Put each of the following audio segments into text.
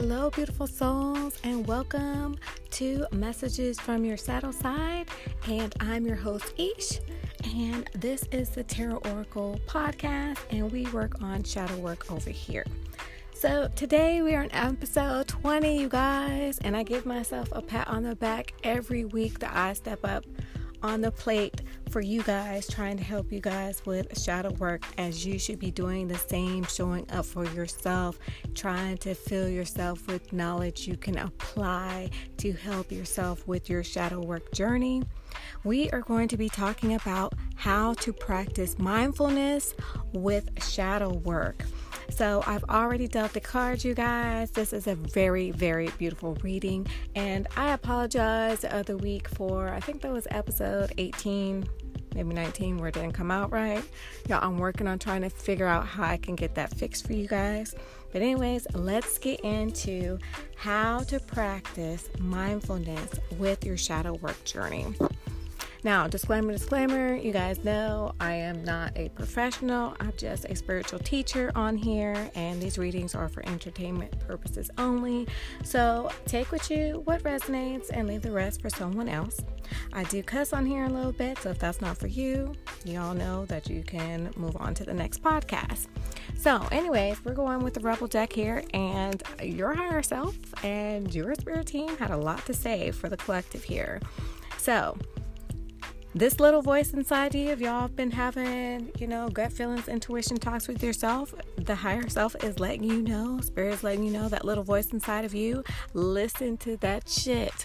Hello, beautiful souls, and welcome to Messages from Your Shadow Side. And I'm your host, Ish. And this is the Tarot Oracle podcast, and we work on shadow work over here. So today we are on episode 20, you guys, and I give myself a pat on the back every week that I step up on the plate for you guys, trying to help you guys with shadow work, as you should be doing the same, showing up for yourself, trying to fill yourself with knowledge you can apply to help yourself with your shadow work journey. We are going to be talking about how to practice mindfulness with shadow work. So I've already dealt the cards, you guys. This is a very, very beautiful reading. And I apologize the other week for, I think that was episode 18, maybe 19, where it didn't come out right. Y'all, I'm working on trying to figure out how I can get that fixed for you guys. But, anyways, let's get into how to practice mindfulness with your shadow work journey. Now, disclaimer, disclaimer, you guys know I am not a professional. I'm just a spiritual teacher on here, and these readings are for entertainment purposes only. So take with you what resonates and leave the rest for someone else. I do cuss on here a little bit, so if that's not for you, you all know that you can move on to the next podcast. So, anyways, we're going with the Rebel deck here, and your higher self and your spirit team had a lot to say for the collective here. So, this little voice inside you, if y'all been having, you know, gut feelings, intuition talks with yourself, the higher self is letting you know, spirit is letting you know that little voice inside of you, listen to that shit.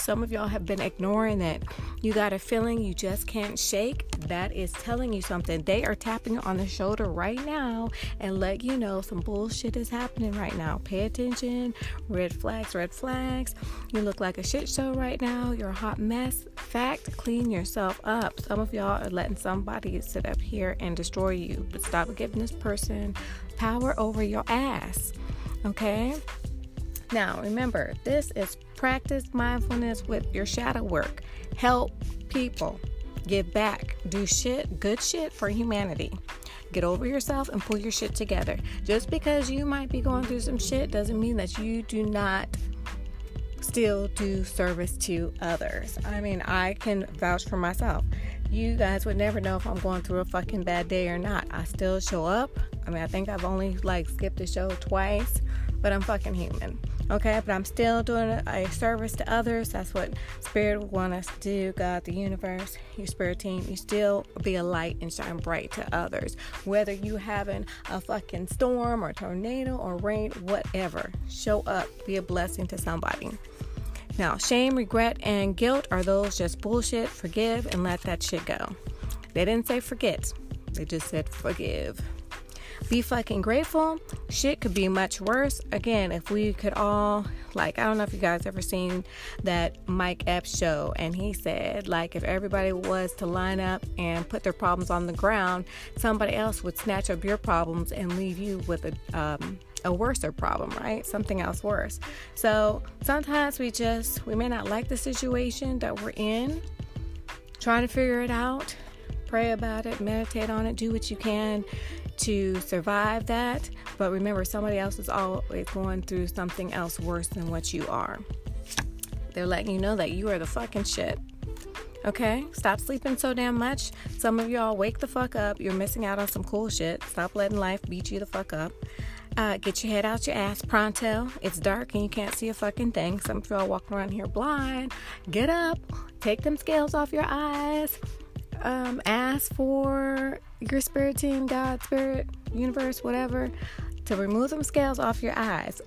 Some of y'all have been ignoring it. You got a feeling you just can't shake. That is telling you something. They are tapping on the shoulder right now and let you know some bullshit is happening right now. Pay attention. Red flags, red flags. You look like a shit show right now. You're a hot mess. Fact, clean yourself up. Some of y'all are letting somebody sit up here and destroy you. But stop giving this person power over your ass. Okay? Now, remember, this is practice mindfulness with your shadow work. Help people. Give back. Do shit, good shit for humanity. Get over yourself and pull your shit together. Just because you might be going through some shit doesn't mean that you do not still do service to others. I mean, I can vouch for myself. You guys would never know if I'm going through a fucking bad day or not. I still show up. I mean, I think I've only like skipped a show twice, but I'm fucking human okay but i'm still doing a service to others. That's what spirit would want us to do god the universe your spirit team. You still be a light and shine bright to others. Whether you having a fucking storm or tornado or rain whatever show up be a blessing to somebody. Now shame regret and guilt are those just bullshit. Forgive and let that shit go. They didn't say forget. They just said forgive be fucking grateful. Shit could be much worse. Again, if we could all, like, I don't know if you guys ever seen that Mike Epps show, and he said, like, if everybody was to line up and put their problems on the ground, somebody else would snatch up your problems and leave you with a, um, a worser problem, right? Something else worse. So sometimes we just, we may not like the situation that we're in, trying to figure it out, pray about it, meditate on it, do what you can to survive that. But remember, somebody else is always going through something else worse than what you are. They're letting you know that you are the fucking shit. Okay? Stop sleeping so damn much. Some of y'all wake the fuck up. You're missing out on some cool shit. Stop letting life beat you the fuck up. Uh, get your head out your ass pronto. It's dark and you can't see a fucking thing. Some of y'all walking around here blind. Get up. Take them scales off your eyes um, ask for your spirit team, God, spirit, universe, whatever, to remove them scales off your eyes.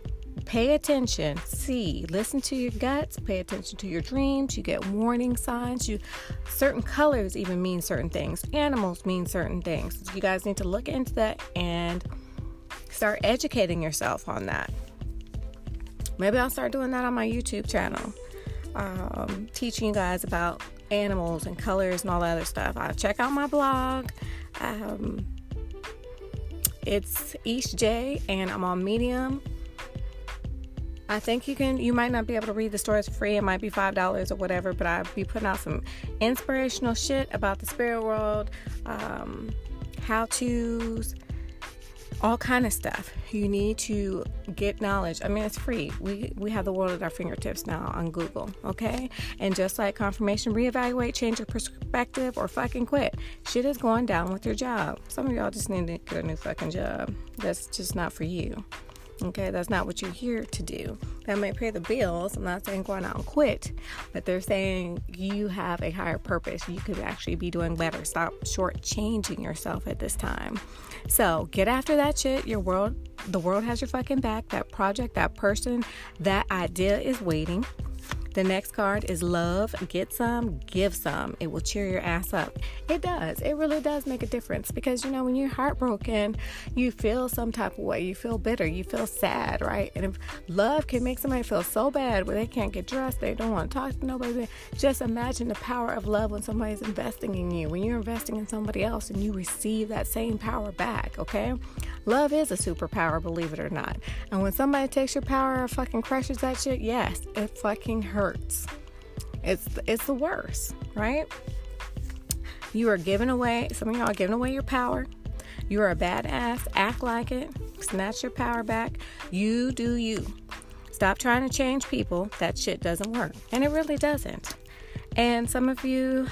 Pay attention, see, listen to your guts, pay attention to your dreams. You get warning signs. You certain colors even mean certain things. Animals mean certain things. You guys need to look into that and start educating yourself on that. Maybe I'll start doing that on my YouTube channel. Um, teaching you guys about animals and colors and all that other stuff. I check out my blog. Um, it's East J, and I'm on Medium. I think you can. You might not be able to read the stories free. It might be five dollars or whatever. But I'll be putting out some inspirational shit about the spirit world, um, how tos, all kind of stuff. You need to get knowledge. I mean, it's free. We we have the world at our fingertips now on Google, okay? And just like confirmation, reevaluate, change your perspective, or fucking quit. Shit is going down with your job. Some of y'all just need to get a new fucking job. That's just not for you. Okay, that's not what you're here to do. That may pay the bills. I'm not saying go out and quit, but they're saying you have a higher purpose. You could actually be doing better. Stop shortchanging yourself at this time. So get after that shit. Your world, the world has your fucking back. That project, that person, that idea is waiting. The next card is love. Get some, give some. It will cheer your ass up. It does. It really does make a difference because you know when you're heartbroken, you feel some type of way. You feel bitter. You feel sad, right? And if love can make somebody feel so bad where they can't get dressed, they don't want to talk to nobody. Just imagine the power of love when somebody's investing in you. When you're investing in somebody else and you receive that same power back. Okay, love is a superpower, believe it or not. And when somebody takes your power and fucking crushes that shit, yes, it fucking hurts hurts. It's it's the worst, right? You are giving away. Some of y'all are giving away your power. You are a badass. Act like it. Snatch your power back. You do you. Stop trying to change people. That shit doesn't work, and it really doesn't. And some of you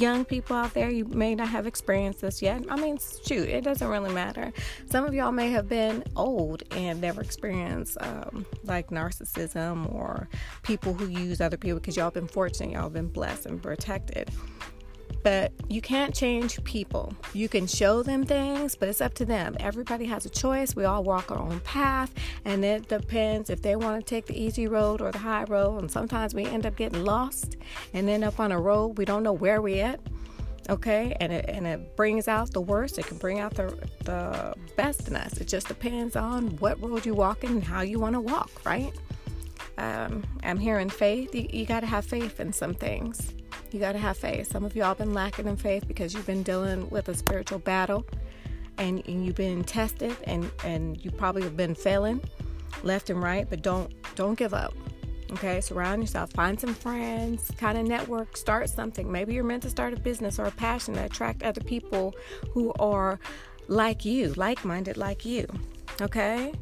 young people out there, you may not have experienced this yet. I mean, shoot, it doesn't really matter. Some of y'all may have been old and never experienced um, like narcissism or people who use other people because y'all been fortunate, y'all been blessed and protected. But you can't change people. You can show them things, but it's up to them. Everybody has a choice. We all walk our own path, and it depends if they want to take the easy road or the high road. And sometimes we end up getting lost and end up on a road we don't know where we're at. Okay, and it and it brings out the worst. It can bring out the the best in us. It just depends on what road you walk in and how you want to walk, right? Um, I'm hearing faith. You, you got to have faith in some things. You got to have faith. Some of y'all been lacking in faith because you've been dealing with a spiritual battle and, and you've been tested and, and you probably have been failing left and right, but don't don't give up. Okay, surround yourself, find some friends, kind of network, start something. Maybe you're meant to start a business or a passion that attract other people who are like you, like-minded like you. Okay?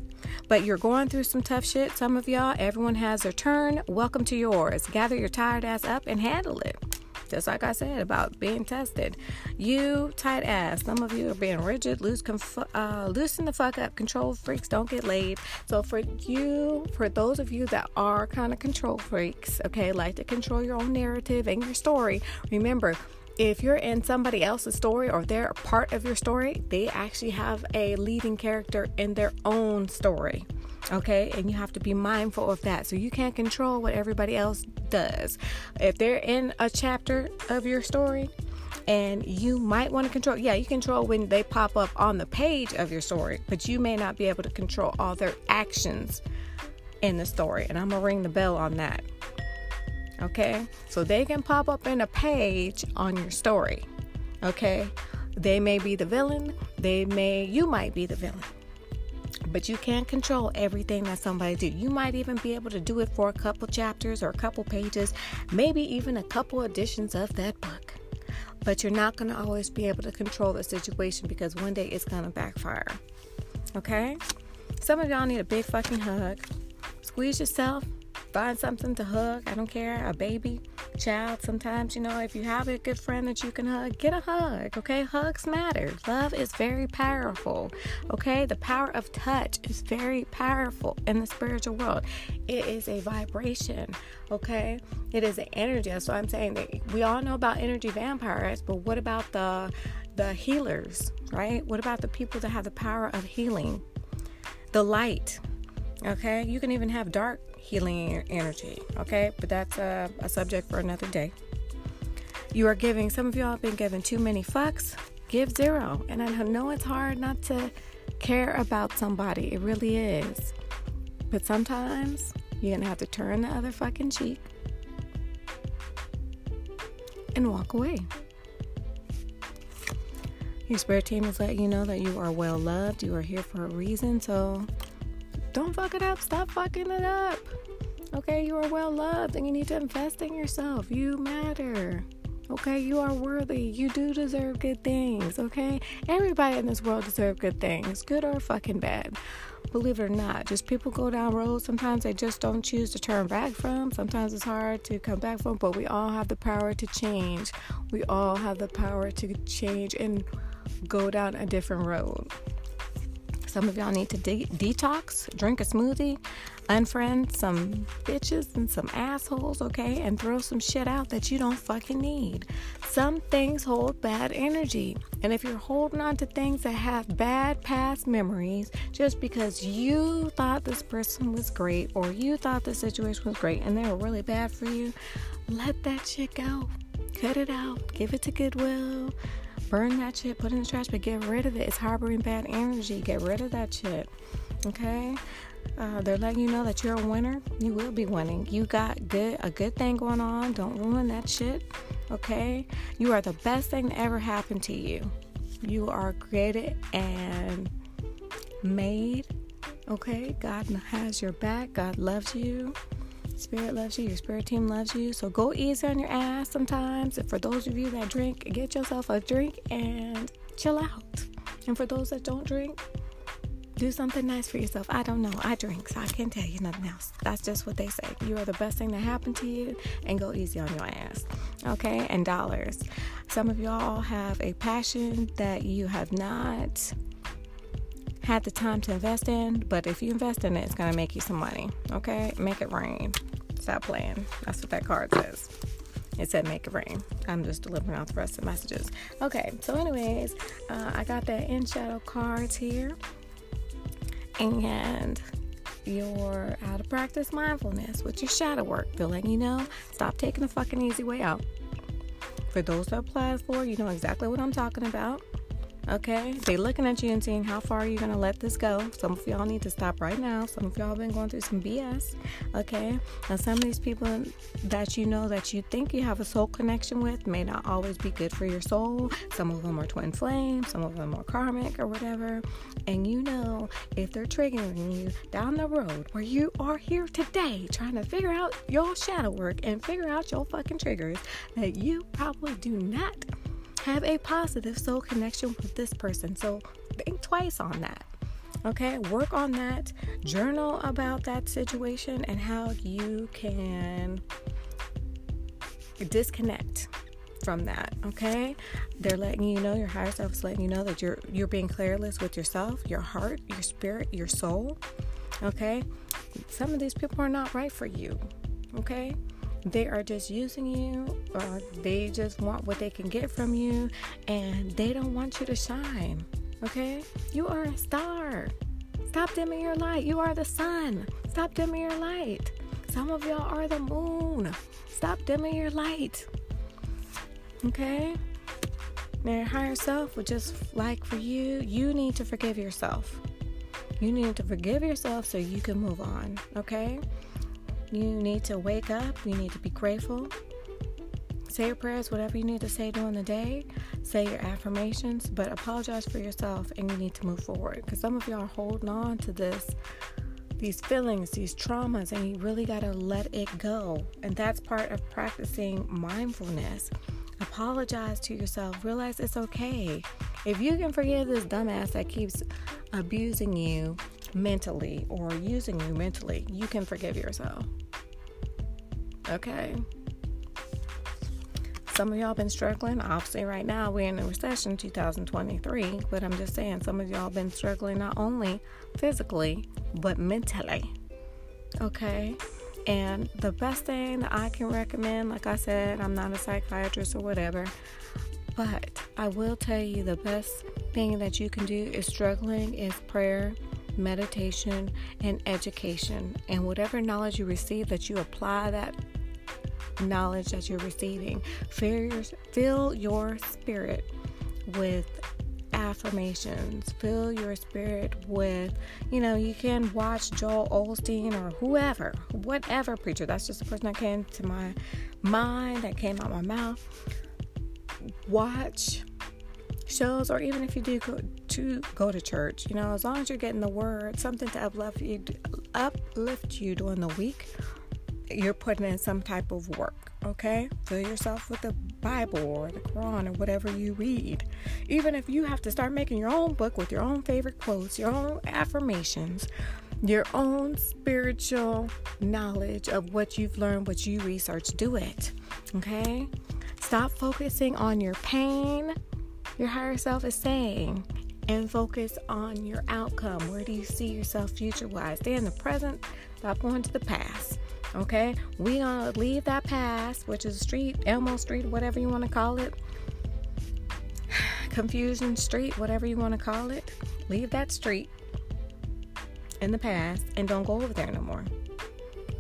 But you're going through some tough shit. Some of y'all, everyone has their turn. Welcome to yours. Gather your tired ass up and handle it just like I said about being tested. You tight ass. Some of you are being rigid, loose, conf- uh, loosen the fuck up. Control freaks don't get laid. So for you, for those of you that are kind of control freaks, okay, like to control your own narrative and your story, remember if you're in somebody else's story or they're a part of your story, they actually have a leading character in their own story. Okay, and you have to be mindful of that. So you can't control what everybody else does. If they're in a chapter of your story, and you might want to control yeah you control when they pop up on the page of your story but you may not be able to control all their actions in the story and i'm gonna ring the bell on that okay so they can pop up in a page on your story okay they may be the villain they may you might be the villain but you can't control everything that somebody do. You might even be able to do it for a couple chapters or a couple pages, maybe even a couple editions of that book. But you're not going to always be able to control the situation because one day it's going to backfire. Okay? Some of y'all need a big fucking hug. Squeeze yourself, find something to hug. I don't care. A baby, child. Sometimes, you know, if you have a good friend that you can hug, get a hug. Okay. Hugs matter. Love is very powerful. Okay. The power of touch is very powerful in the spiritual world. It is a vibration. Okay. It is an energy. So I'm saying that we all know about energy vampires, but what about the the healers, right? What about the people that have the power of healing? The light. Okay, you can even have dark healing energy. Okay, but that's a, a subject for another day. You are giving, some of y'all have been giving too many fucks. Give zero. And I know it's hard not to care about somebody, it really is. But sometimes you're gonna have to turn the other fucking cheek and walk away. Your spirit team is letting you know that you are well loved, you are here for a reason, so don't fuck it up. Stop fucking it up. Okay, you are well loved and you need to invest in yourself. You matter. Okay, you are worthy. You do deserve good things. Okay, everybody in this world deserves good things, good or fucking bad. Believe it or not, just people go down roads. Sometimes they just don't choose to turn back from. Sometimes it's hard to come back from, but we all have the power to change. We all have the power to change and go down a different road. Some of y'all need to de- detox, drink a smoothie, unfriend some bitches and some assholes, okay? And throw some shit out that you don't fucking need. Some things hold bad energy. And if you're holding on to things that have bad past memories just because you thought this person was great or you thought the situation was great and they were really bad for you, let that shit go. Cut it out. Give it to Goodwill burn that shit, put in the trash, but get rid of it. It's harboring bad energy. Get rid of that shit. Okay? Uh, they're letting you know that you're a winner. You will be winning. You got good a good thing going on. Don't ruin that shit. Okay? You are the best thing that ever happened to you. You are created and made. Okay? God has your back. God loves you. Spirit loves you, your spirit team loves you. So go easy on your ass sometimes. And for those of you that drink, get yourself a drink and chill out. And for those that don't drink, do something nice for yourself. I don't know. I drink, so I can't tell you nothing else. That's just what they say. You are the best thing that happened to you, and go easy on your ass. Okay? And dollars. Some of y'all have a passion that you have not had the time to invest in, but if you invest in it, it's going to make you some money. Okay? Make it rain. Stop playing. That's what that card says. It said make it rain. I'm just delivering out the rest of the messages. Okay, so, anyways, uh, I got that in shadow cards here. And you're out of practice mindfulness with your shadow work. They're letting you know stop taking the fucking easy way out. For those that applied for, you know exactly what I'm talking about. Okay, they looking at you and seeing how far you're gonna let this go. Some of y'all need to stop right now. Some of y'all have been going through some BS. Okay, now some of these people that you know that you think you have a soul connection with may not always be good for your soul. Some of them are twin flames. Some of them are karmic or whatever. And you know if they're triggering you down the road where you are here today trying to figure out your shadow work and figure out your fucking triggers that you probably do not have a positive soul connection with this person. So think twice on that. Okay, work on that. Journal about that situation and how you can disconnect from that. Okay, they're letting you know your higher self is letting you know that you're you're being careless with yourself, your heart, your spirit, your soul. Okay, some of these people are not right for you. Okay, they are just using you or they just want what they can get from you and they don't want you to shine. Okay? You are a star. Stop dimming your light. You are the sun. Stop dimming your light. Some of y'all are the moon. Stop dimming your light. Okay? Now, your higher self would just like for you, you need to forgive yourself. You need to forgive yourself so you can move on. Okay? You need to wake up. You need to be grateful. Say your prayers, whatever you need to say during the day. Say your affirmations, but apologize for yourself and you need to move forward. Because some of y'all are holding on to this, these feelings, these traumas, and you really got to let it go. And that's part of practicing mindfulness. Apologize to yourself. Realize it's okay. If you can forgive this dumbass that keeps abusing you mentally or using you mentally, you can forgive yourself. Okay. Some of y'all been struggling. Obviously, right now we're in a recession 2023, but I'm just saying some of y'all been struggling not only physically, but mentally. Okay. And the best thing that I can recommend, like I said, I'm not a psychiatrist or whatever, but I will tell you the best thing that you can do is struggling is prayer meditation, and education. And whatever knowledge you receive, that you apply that knowledge that you're receiving. Fill your, fill your spirit with affirmations. Fill your spirit with, you know, you can watch Joel Osteen or whoever, whatever preacher. That's just the person that came to my mind, that came out my mouth. Watch shows or even if you do go to go to church you know as long as you're getting the word something to uplift you uplift you during the week you're putting in some type of work okay fill yourself with the Bible or the Quran or whatever you read. Even if you have to start making your own book with your own favorite quotes, your own affirmations, your own spiritual knowledge of what you've learned, what you research, do it. Okay? Stop focusing on your pain, your higher self is saying, and focus on your outcome. Where do you see yourself future wise? Stay in the present, stop going to the past. Okay? We gonna leave that past, which is street, Elmo Street, whatever you want to call it. Confusion Street, whatever you want to call it. Leave that street in the past and don't go over there no more.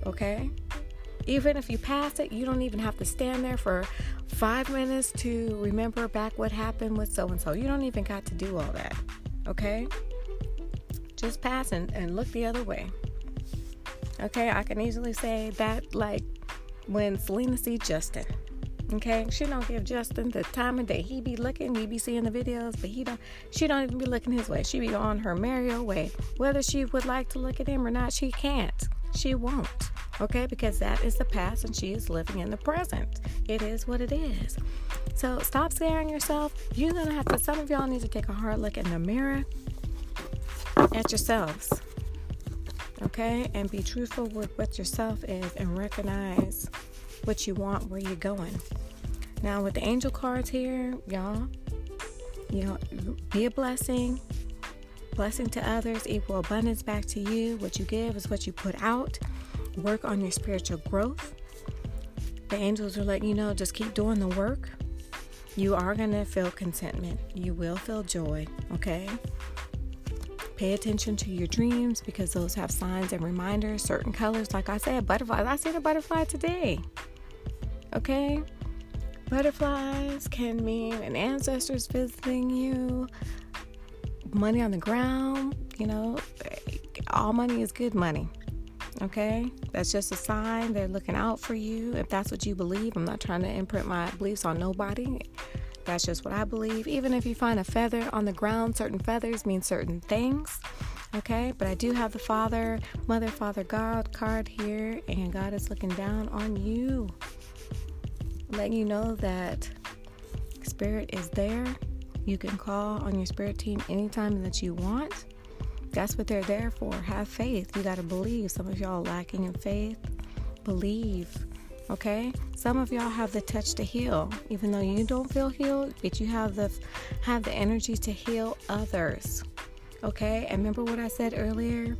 Okay? Even if you pass it, you don't even have to stand there for five minutes to remember back what happened with so and so. You don't even got to do all that. Okay? Just pass and, and look the other way. Okay? I can easily say that like when Selena see Justin. Okay, she don't give Justin the time of day. He be looking, he be seeing the videos, but he don't. She don't even be looking his way. She be on her merry way. Whether she would like to look at him or not, she can't. She won't. Okay, because that is the past, and she is living in the present. It is what it is. So stop scaring yourself. You're gonna have to. Some of y'all need to take a hard look in the mirror at yourselves. Okay, and be truthful with what yourself is, and recognize what you want, where you're going. Now, with the angel cards here, y'all, you know, be a blessing, blessing to others, equal abundance back to you. What you give is what you put out. Work on your spiritual growth. The angels are letting you know just keep doing the work. You are going to feel contentment. You will feel joy, okay? Pay attention to your dreams because those have signs and reminders, certain colors. Like I said, butterflies. I seen a butterfly today. Okay? Butterflies can mean an ancestor's visiting you, money on the ground, you know, all money is good money. Okay? That's just a sign they're looking out for you. If that's what you believe, I'm not trying to imprint my beliefs on nobody. That's just what I believe. Even if you find a feather on the ground, certain feathers mean certain things. Okay, but I do have the Father, Mother, Father, God card here, and God is looking down on you letting you know that spirit is there. You can call on your spirit team anytime that you want. That's what they're there for. Have faith. You got to believe. Some of y'all lacking in faith. Believe. Okay? Some of y'all have the touch to heal. Even though you don't feel healed, but you have the have the energy to heal others. Okay? And remember what I said earlier?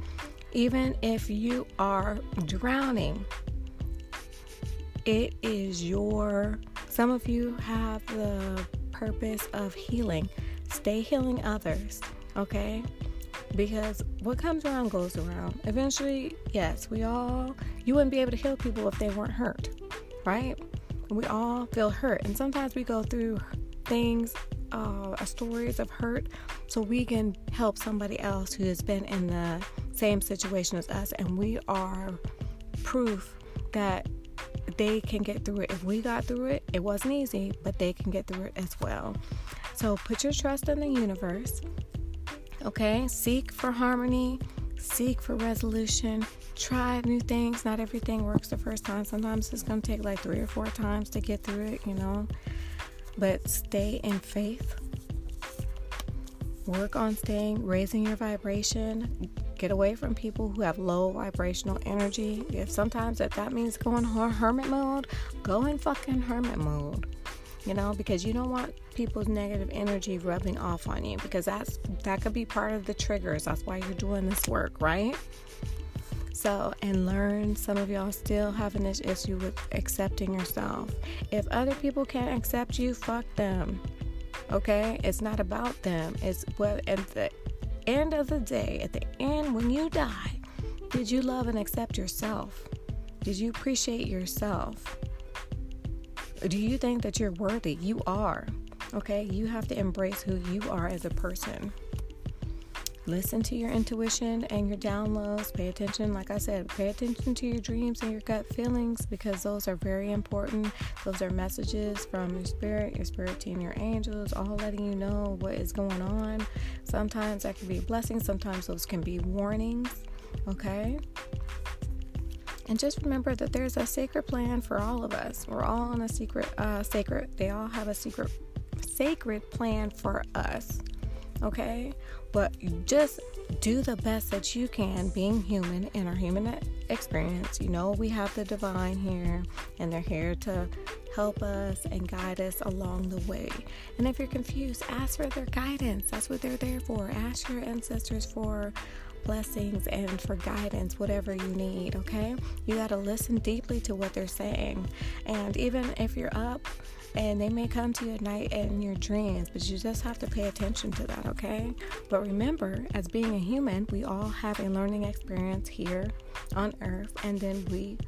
Even if you are drowning, it is your, some of you have the purpose of healing. Stay healing others, okay? Because what comes around goes around. Eventually, yes, we all, you wouldn't be able to heal people if they weren't hurt, right? We all feel hurt. And sometimes we go through things, uh, stories of hurt, so we can help somebody else who has been in the same situation as us. And we are proof that they can get through it. If we got through it, it wasn't easy, but they can get through it as well. So put your trust in the universe. Okay? Seek for harmony, seek for resolution, try new things. Not everything works the first time. Sometimes it's going to take like three or four times to get through it, you know. But stay in faith. Work on staying, raising your vibration, Get away from people who have low vibrational energy. If sometimes if that means going hermit mode, go in fucking hermit mode. You know, because you don't want people's negative energy rubbing off on you because that's that could be part of the triggers. That's why you're doing this work, right? So, and learn some of y'all still have an issue with accepting yourself. If other people can't accept you, fuck them. Okay? It's not about them. It's what at the end of the day, at the end, when you die, did you love and accept yourself? Did you appreciate yourself? Do you think that you're worthy? You are. Okay? You have to embrace who you are as a person. Listen to your intuition and your downloads. Pay attention, like I said, pay attention to your dreams and your gut feelings because those are very important. Those are messages from your spirit, your spirit team, your angels, all letting you know what is going on. Sometimes that can be a blessing, sometimes those can be warnings. Okay? And just remember that there's a sacred plan for all of us. We're all on a secret, uh, sacred. They all have a secret, sacred plan for us. Okay, but just do the best that you can, being human in our human experience. You know, we have the divine here, and they're here to help us and guide us along the way. And if you're confused, ask for their guidance. That's what they're there for. Ask your ancestors for blessings and for guidance, whatever you need, okay? You got to listen deeply to what they're saying. And even if you're up, and they may come to you at night in your dreams, but you just have to pay attention to that, okay? But remember, as being a human, we all have a learning experience here on earth, and then we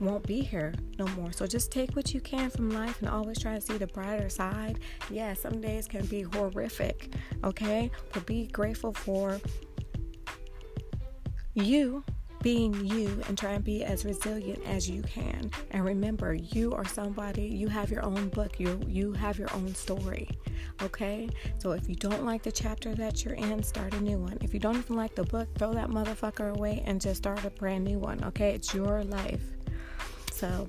won't be here no more. So just take what you can from life and always try to see the brighter side. Yeah, some days can be horrific, okay? But be grateful for you being you and try and be as resilient as you can. And remember, you are somebody, you have your own book, you you have your own story. Okay? So if you don't like the chapter that you're in, start a new one. If you don't even like the book, throw that motherfucker away and just start a brand new one. Okay? It's your life. So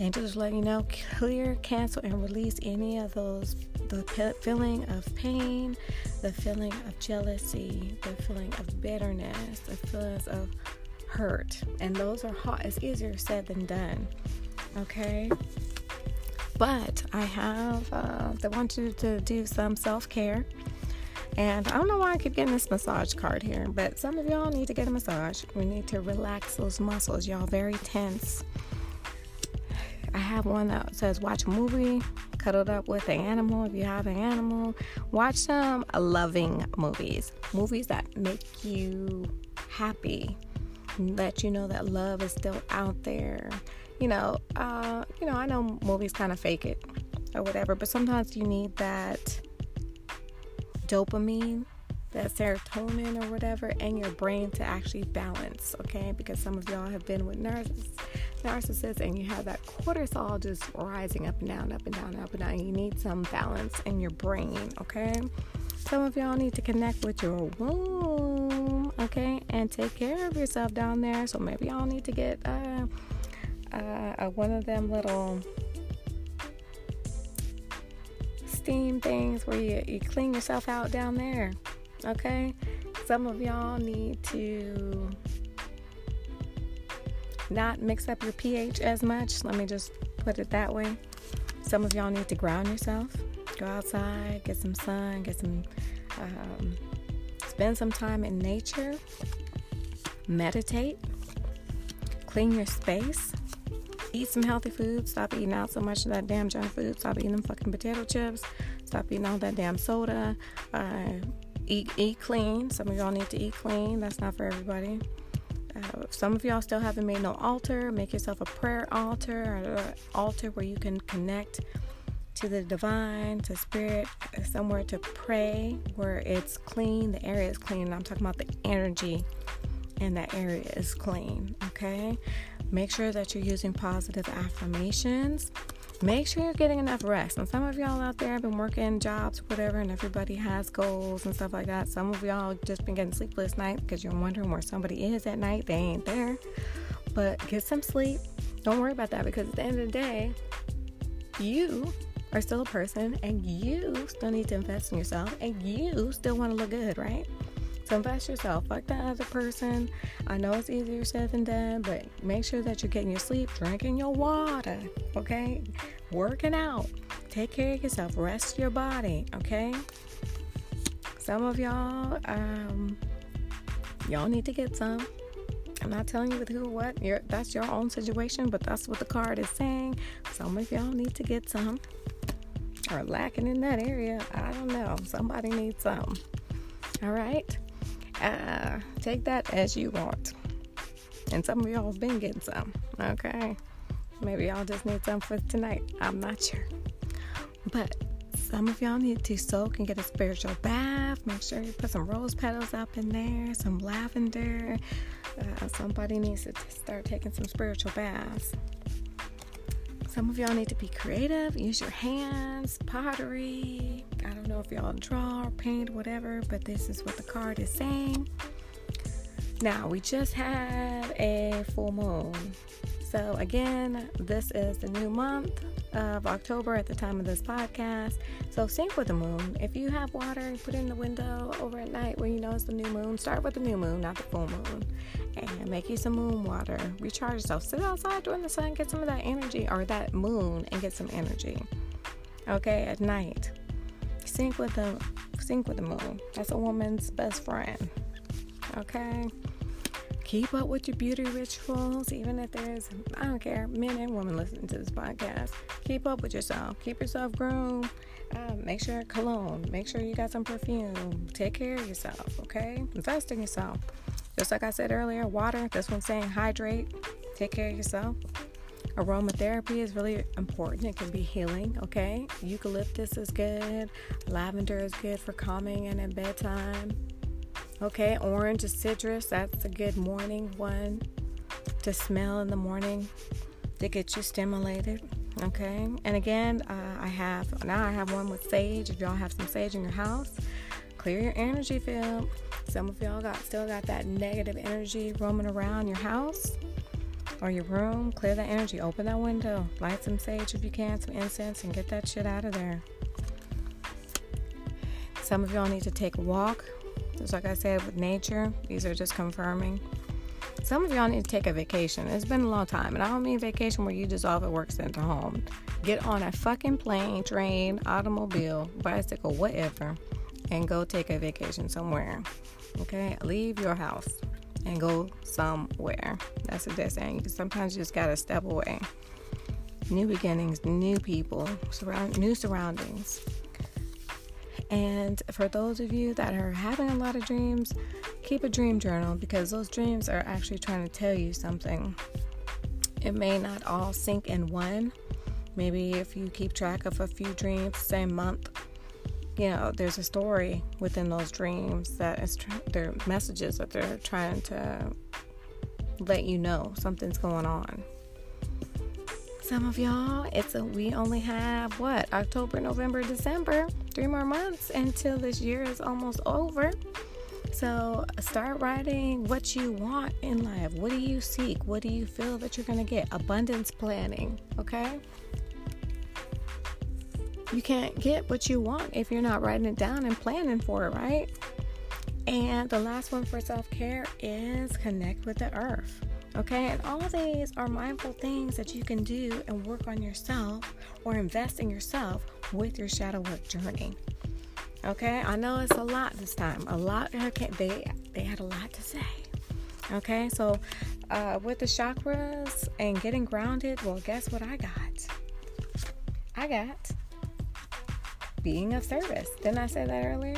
angels letting you know clear, cancel, and release any of those the feeling of pain, the feeling of jealousy, the feeling of bitterness, the feelings of hurt. And those are hot. It's easier said than done. Okay. But I have, uh, I want you to do some self care. And I don't know why I keep getting this massage card here, but some of y'all need to get a massage. We need to relax those muscles. Y'all very tense. I have one that says watch a movie, cuddled up with an animal if you have an animal. Watch some loving movies, movies that make you happy, let you know that love is still out there. You know, uh, you know, I know movies kind of fake it or whatever, but sometimes you need that dopamine, that serotonin or whatever, and your brain to actually balance, okay? Because some of y'all have been with narcissists, narcissists and you have that cortisol just rising up and down, up and down, up and down. You need some balance in your brain, okay? Some of y'all need to connect with your womb, okay, and take care of yourself down there. So maybe y'all need to get uh, uh, one of them little steam things where you, you clean yourself out down there, okay? Some of y'all need to not mix up your pH as much. Let me just put it that way. Some of y'all need to ground yourself. Go outside, get some sun, get some, um, spend some time in nature, meditate, clean your space, eat some healthy food. Stop eating out so much of that damn junk food. Stop eating them fucking potato chips. Stop eating all that damn soda. Uh, eat eat clean. Some of y'all need to eat clean. That's not for everybody. Uh, some of y'all still haven't made no altar. Make yourself a prayer altar or an altar where you can connect to the divine, to spirit, somewhere to pray where it's clean, the area is clean. I'm talking about the energy in that area is clean, okay? Make sure that you're using positive affirmations. Make sure you're getting enough rest. And some of y'all out there have been working jobs, whatever, and everybody has goals and stuff like that. Some of y'all just been getting sleepless nights because you're wondering where somebody is at night. They ain't there. But get some sleep. Don't worry about that because at the end of the day, you are still a person and you still need to invest in yourself and you still want to look good, right? So invest yourself. Fuck that other person. I know it's easier said than done, but make sure that you're getting your sleep, drinking your water, okay? Working out. Take care of yourself. Rest your body, okay? Some of y'all, um, y'all need to get some. I'm not telling you with who or what. You're, that's your own situation, but that's what the card is saying. Some of y'all need to get some are lacking in that area. I don't know. Somebody needs some. All right. Uh, take that as you want. And some of y'all have been getting some. Okay. Maybe y'all just need some for tonight. I'm not sure. But some of y'all need to soak and get a spiritual bath. Make sure you put some rose petals up in there, some lavender. Uh, somebody needs to start taking some spiritual baths. Some of y'all need to be creative, use your hands, pottery. I don't know if y'all draw or paint, whatever, but this is what the card is saying. Now, we just had a full moon. So, again, this is the new month of October at the time of this podcast. So, sync with the moon. If you have water, put it in the window over at night where you know it's the new moon. Start with the new moon, not the full moon. And make you some moon water. Recharge yourself. Sit outside during the sun, get some of that energy or that moon and get some energy. Okay, at night. Sync with the sync with the moon. That's a woman's best friend. Okay keep up with your beauty rituals, even if there's, I don't care, men and women listening to this podcast. Keep up with yourself. Keep yourself groomed. Uh, make sure cologne. Make sure you got some perfume. Take care of yourself, okay? Invest in yourself. Just like I said earlier, water. This one's saying hydrate. Take care of yourself. Aromatherapy is really important. It can be healing, okay? Eucalyptus is good. Lavender is good for calming and at bedtime. Okay, orange is citrus. That's a good morning one to smell in the morning to get you stimulated. Okay, and again, uh, I have now I have one with sage. If y'all have some sage in your house, clear your energy field. Some of y'all got still got that negative energy roaming around your house or your room. Clear that energy. Open that window. Light some sage if you can, some incense, and get that shit out of there. Some of y'all need to take a walk just like I said with nature, these are just confirming. Some of y'all need to take a vacation. It's been a long time, and I don't mean vacation where you just off at work sent to home. Get on a fucking plane, train, automobile, bicycle, whatever, and go take a vacation somewhere. Okay, leave your house and go somewhere. That's what they're saying. Sometimes you just gotta step away. New beginnings, new people, surround, new surroundings. And for those of you that are having a lot of dreams, keep a dream journal because those dreams are actually trying to tell you something. It may not all sync in one. Maybe if you keep track of a few dreams, same month, you know, there's a story within those dreams that is tr- they're messages that they're trying to let you know something's going on. Some of y'all, it's a we only have what October, November, December, three more months until this year is almost over. So start writing what you want in life. What do you seek? What do you feel that you're gonna get? Abundance planning, okay? You can't get what you want if you're not writing it down and planning for it, right? And the last one for self care is connect with the earth. Okay, and all these are mindful things that you can do and work on yourself or invest in yourself with your shadow work journey. Okay, I know it's a lot this time. A lot. Okay, they they had a lot to say. Okay, so uh, with the chakras and getting grounded, well, guess what I got? I got being of service. Didn't I say that earlier?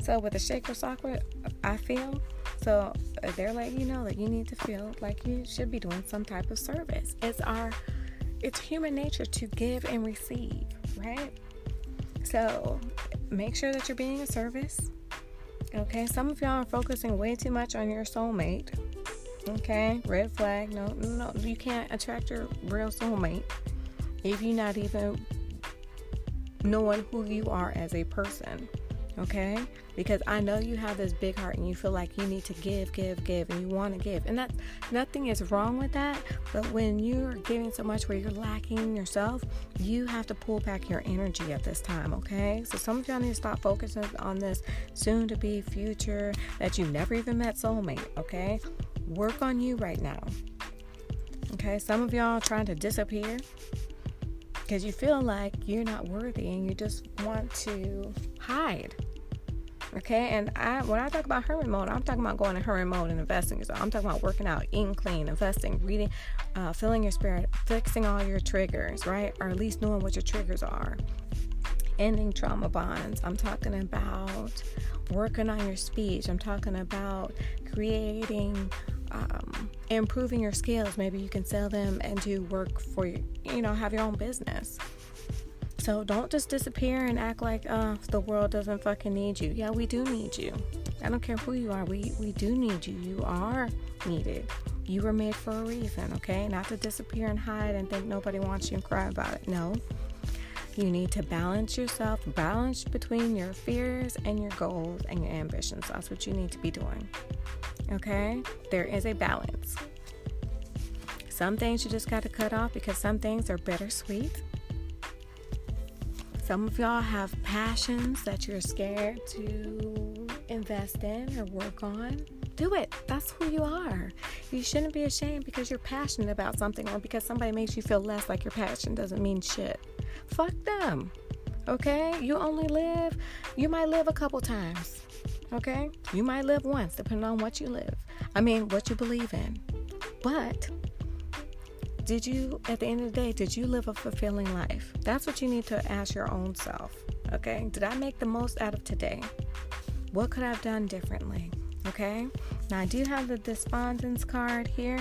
So with the chakra chakra, I feel so uh, they're letting you know that you need to feel like you should be doing some type of service. It's our it's human nature to give and receive, right? So make sure that you're being a service. Okay, some of y'all are focusing way too much on your soulmate. Okay, red flag. No, no, you can't attract your real soulmate if you're not even knowing who you are as a person okay? Because I know you have this big heart and you feel like you need to give, give, give, and you want to give. And that nothing is wrong with that. But when you're giving so much where you're lacking yourself, you have to pull back your energy at this time, okay? So some of y'all need to stop focusing on this soon to be future that you never even met soulmate, okay? Work on you right now. Okay, some of y'all trying to disappear because you feel like you're not worthy and you just want to hide. Okay, and I when I talk about hermit mode, I'm talking about going in hermit mode and investing. So I'm talking about working out, eating clean, investing, reading, uh, filling your spirit, fixing all your triggers, right? Or at least knowing what your triggers are. Ending trauma bonds. I'm talking about working on your speech. I'm talking about creating um, improving your skills. Maybe you can sell them and do work for you, you know, have your own business. So don't just disappear and act like uh, the world doesn't fucking need you. Yeah, we do need you. I don't care who you are. We we do need you. You are needed. You were made for a reason, okay? Not to disappear and hide and think nobody wants you and cry about it. No. You need to balance yourself, balance between your fears and your goals and your ambitions. That's what you need to be doing. Okay? There is a balance. Some things you just got to cut off because some things are bittersweet. Some of y'all have passions that you're scared to invest in or work on. Do it. That's who you are. You shouldn't be ashamed because you're passionate about something or because somebody makes you feel less like your passion doesn't mean shit. Fuck them. Okay? You only live, you might live a couple times. Okay? You might live once, depending on what you live. I mean, what you believe in. But did you, at the end of the day, did you live a fulfilling life? That's what you need to ask your own self. Okay? Did I make the most out of today? What could I have done differently? Okay? Now, I do have the despondence card here,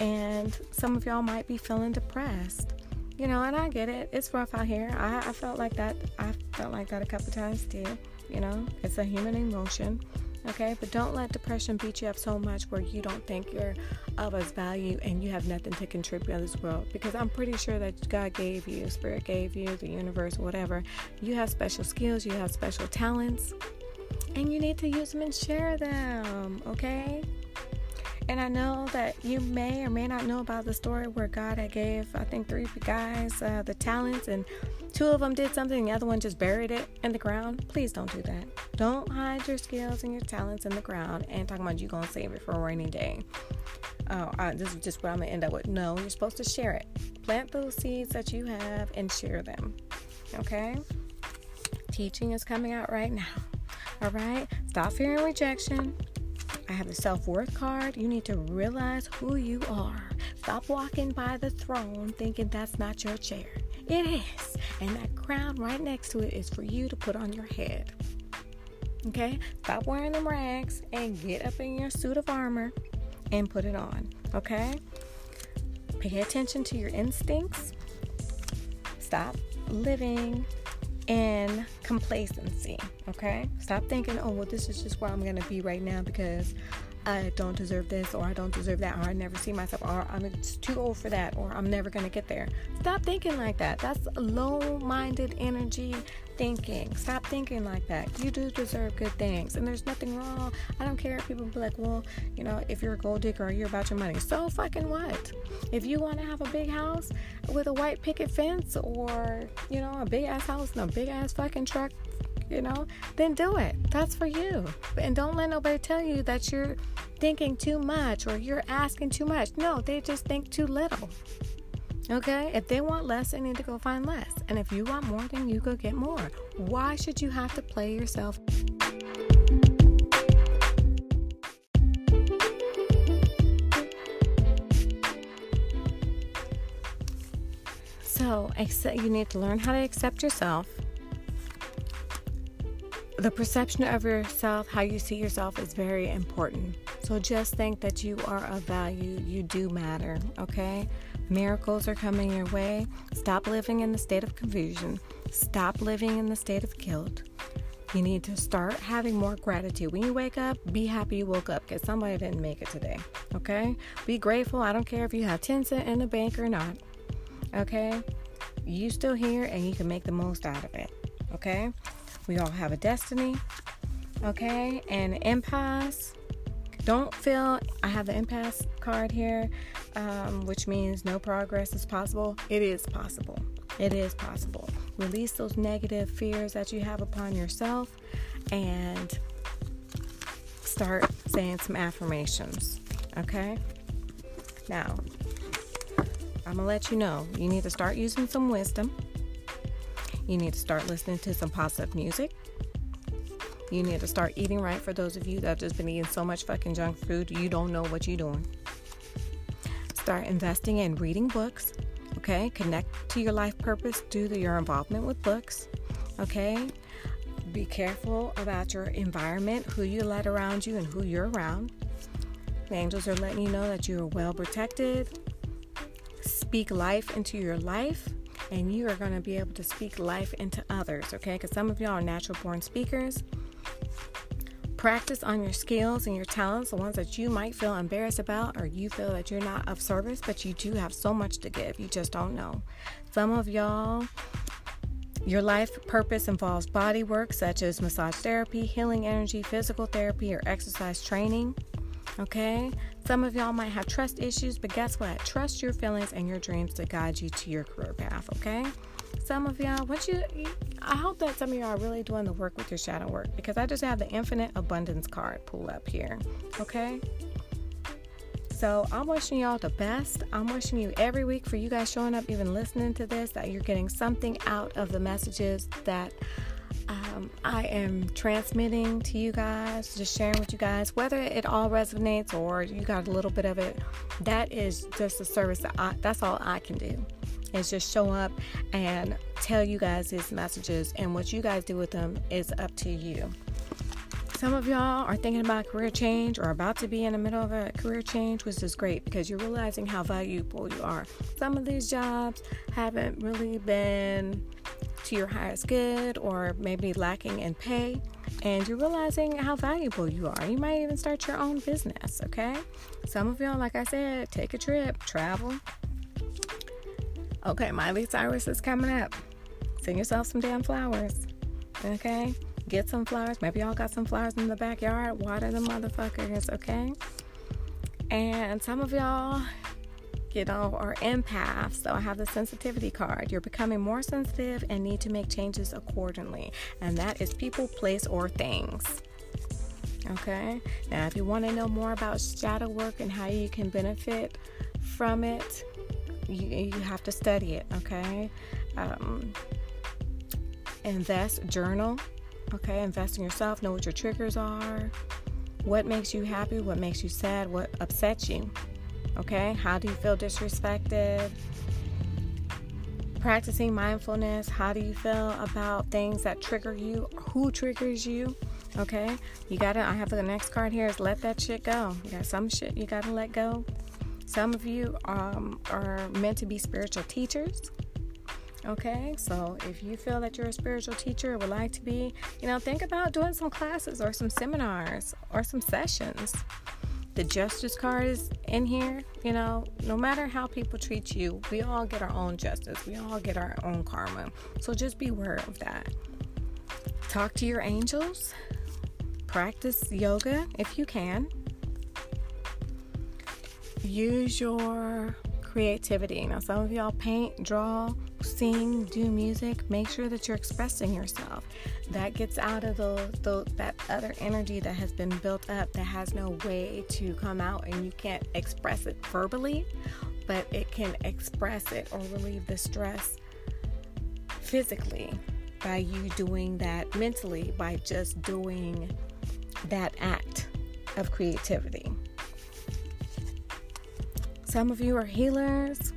and some of y'all might be feeling depressed. You know, and I get it. It's rough out here. I, I felt like that. I felt like that a couple times too. You know, it's a human emotion. Okay, but don't let depression beat you up so much where you don't think you're of as value and you have nothing to contribute in this world. Because I'm pretty sure that God gave you, Spirit gave you, the universe, whatever. You have special skills, you have special talents, and you need to use them and share them. Okay, and I know that you may or may not know about the story where God had gave, I think, three guys uh, the talents, and two of them did something, and the other one just buried it in the ground. Please don't do that. Don't hide your skills and your talents in the ground and talking about you gonna save it for a rainy day. Oh, uh, this is just what I'm gonna end up with. No, you're supposed to share it. Plant those seeds that you have and share them. Okay? Teaching is coming out right now. All right? Stop fearing rejection. I have the self worth card. You need to realize who you are. Stop walking by the throne thinking that's not your chair. It is. And that crown right next to it is for you to put on your head. Okay? Stop wearing them rags and get up in your suit of armor and put it on. Okay? Pay attention to your instincts. Stop living in complacency. Okay? Stop thinking, oh, well, this is just where I'm to be right now because I don't deserve this or I don't deserve that or I never see myself or I'm too old for that or I'm never to get there. Stop thinking like that. That's low minded energy thinking. Stop thinking like that. You do deserve good things and there's nothing wrong. I don't care if people be like, well, you know, if you're a gold digger or you're about your money. So fucking what? If you want to have a big house with a white picket fence or, you know, a big ass house and a big ass fucking truck you know, then do it. That's for you. And don't let nobody tell you that you're thinking too much or you're asking too much. No, they just think too little. Okay? If they want less, they need to go find less. And if you want more, then you go get more. Why should you have to play yourself? So, you need to learn how to accept yourself the perception of yourself, how you see yourself, is very important. So just think that you are of value. You do matter, okay? Miracles are coming your way. Stop living in the state of confusion. Stop living in the state of guilt. You need to start having more gratitude. When you wake up, be happy you woke up because somebody didn't make it today. Okay? Be grateful. I don't care if you have 10 cents in the bank or not. Okay? You still here and you can make the most out of it. Okay? We all have a destiny, okay? And impasse. Don't feel I have the impasse card here, um, which means no progress is possible. It is possible. It is possible. Release those negative fears that you have upon yourself and start saying some affirmations, okay? Now, I'm gonna let you know you need to start using some wisdom. You need to start listening to some positive music. You need to start eating right for those of you that have just been eating so much fucking junk food, you don't know what you're doing. Start investing in reading books, okay? Connect to your life purpose to your involvement with books, okay? Be careful about your environment, who you let around you, and who you're around. The angels are letting you know that you are well protected. Speak life into your life and you are going to be able to speak life into others, okay? Because some of y'all are natural born speakers. Practice on your skills and your talents, the ones that you might feel embarrassed about or you feel that you're not of service, but you do have so much to give. You just don't know. Some of y'all, your life purpose involves body work such as massage therapy, healing energy, physical therapy, or exercise training. Okay? Some of y'all might have trust issues, but guess what? Trust your feelings and your dreams to guide you to your career path, okay? Some of y'all, what you, I hope that some of y'all are really doing the work with your shadow work because I just have the infinite abundance card pulled up here, okay? So I'm wishing y'all the best. I'm wishing you every week for you guys showing up, even listening to this, that you're getting something out of the messages that um, I am transmitting to you guys, just sharing with you guys, whether it all resonates or you got a little bit of it, that is just a service that I, that's all I can do. Is just show up and tell you guys these messages, and what you guys do with them is up to you. Some of y'all are thinking about career change or about to be in the middle of a career change, which is great because you're realizing how valuable you are. Some of these jobs haven't really been to your highest good or maybe lacking in pay, and you're realizing how valuable you are. You might even start your own business, okay? Some of y'all, like I said, take a trip, travel. Okay, Miley Cyrus is coming up. Send yourself some damn flowers, okay? Get some flowers. Maybe y'all got some flowers in the backyard. Water the motherfuckers, okay? And some of y'all, you know, are empaths. So I have the sensitivity card. You're becoming more sensitive and need to make changes accordingly. And that is people, place, or things. Okay? Now, if you want to know more about shadow work and how you can benefit from it, you, you have to study it, okay? Um, invest, journal, Okay, invest in yourself, know what your triggers are, what makes you happy, what makes you sad, what upsets you. Okay, how do you feel disrespected? Practicing mindfulness, how do you feel about things that trigger you? Who triggers you? Okay, you gotta. I have the next card here is let that shit go. You got some shit you gotta let go. Some of you um, are meant to be spiritual teachers. Okay, so if you feel that you're a spiritual teacher would like to be, you know, think about doing some classes or some seminars or some sessions. The justice card is in here. You know, no matter how people treat you, we all get our own justice, we all get our own karma. So just be aware of that. Talk to your angels, practice yoga if you can. Use your creativity. Now, some of y'all paint, draw, sing, do music, make sure that you're expressing yourself. That gets out of the, the that other energy that has been built up that has no way to come out and you can't express it verbally, but it can express it or relieve the stress physically by you doing that mentally by just doing that act of creativity. Some of you are healers,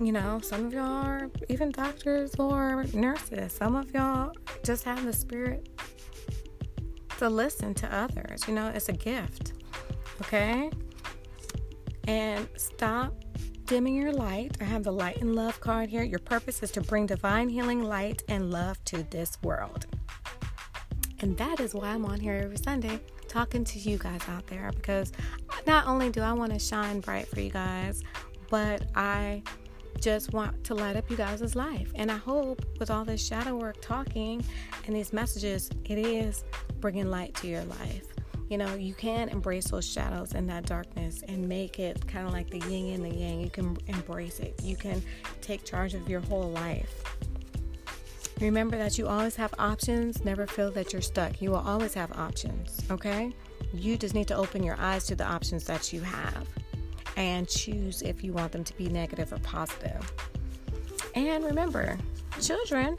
you know, some of y'all are even doctors or nurses. Some of y'all just have the spirit to listen to others. You know, it's a gift. Okay? And stop dimming your light. I have the light and love card here. Your purpose is to bring divine healing light and love to this world. And that is why I'm on here every Sunday talking to you guys out there because not only do I want to shine bright for you guys, but I just want to light up you guys' life. And I hope with all this shadow work talking and these messages, it is bringing light to your life. You know, you can embrace those shadows and that darkness and make it kind of like the yin and the yang. You can embrace it, you can take charge of your whole life. Remember that you always have options. Never feel that you're stuck. You will always have options, okay? You just need to open your eyes to the options that you have and choose if you want them to be negative or positive. And remember, children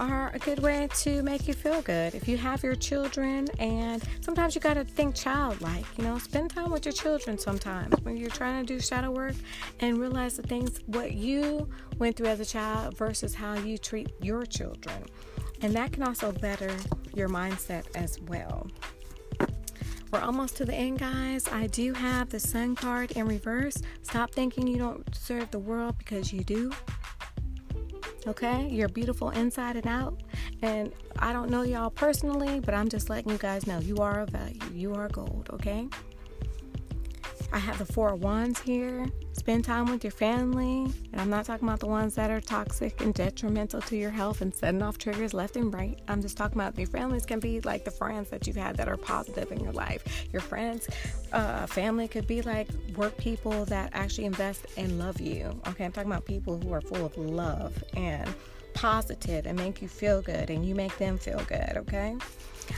are a good way to make you feel good. If you have your children, and sometimes you got to think childlike, you know, spend time with your children sometimes when you're trying to do shadow work and realize the things what you went through as a child versus how you treat your children. And that can also better your mindset as well. We're almost to the end, guys. I do have the sun card in reverse. Stop thinking you don't serve the world because you do. Okay? You're beautiful inside and out. And I don't know y'all personally, but I'm just letting you guys know you are a value. You are gold, okay? I have the four wands here. Spend time with your family. And I'm not talking about the ones that are toxic and detrimental to your health and setting off triggers left and right. I'm just talking about your families can be like the friends that you've had that are positive in your life. Your friends, uh, family could be like work people that actually invest and love you. Okay, I'm talking about people who are full of love and positive and make you feel good and you make them feel good, okay?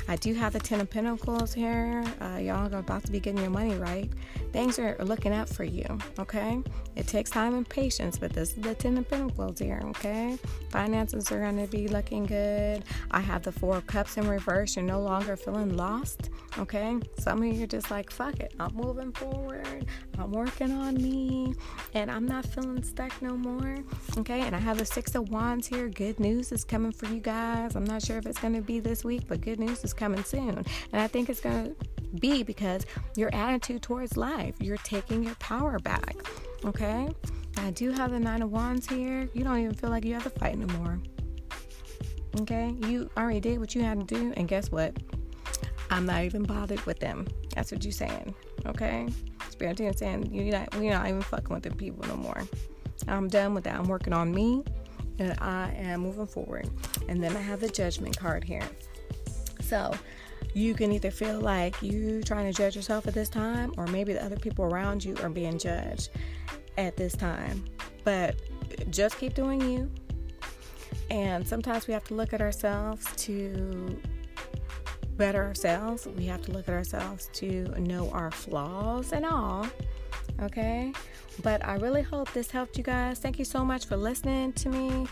I do have the Ten of Pentacles here. Uh, y'all are about to be getting your money right. Things are looking up for you, okay? It takes time and patience, but this is the Ten of Pentacles here, okay? Finances are going to be looking good. I have the Four of Cups in reverse. You're no longer feeling lost, okay? Some of you are just like, fuck it. I'm moving forward. I'm working on me, and I'm not feeling stuck no more, okay? And I have the Six of Wands here. Good news is coming for you guys. I'm not sure if it's going to be this week, but good news is coming soon. And I think it's going to be because your attitude towards life, you're taking your power back. Okay? I do have the Nine of Wands here. You don't even feel like you have to fight no more. Okay? You already did what you had to do, and guess what? I'm not even bothered with them. That's what you're saying. Okay? Spirit is saying you're not we're not even fucking with the people no more. I'm done with that. I'm working on me and I am moving forward. And then I have the judgment card here. So you can either feel like you trying to judge yourself at this time, or maybe the other people around you are being judged at this time. But just keep doing you. And sometimes we have to look at ourselves to better ourselves. We have to look at ourselves to know our flaws and all. Okay? But I really hope this helped you guys. Thank you so much for listening to me.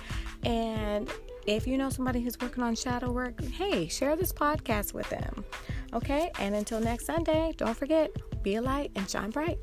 And if you know somebody who's working on shadow work, hey, share this podcast with them. Okay? And until next Sunday, don't forget be a light and shine bright.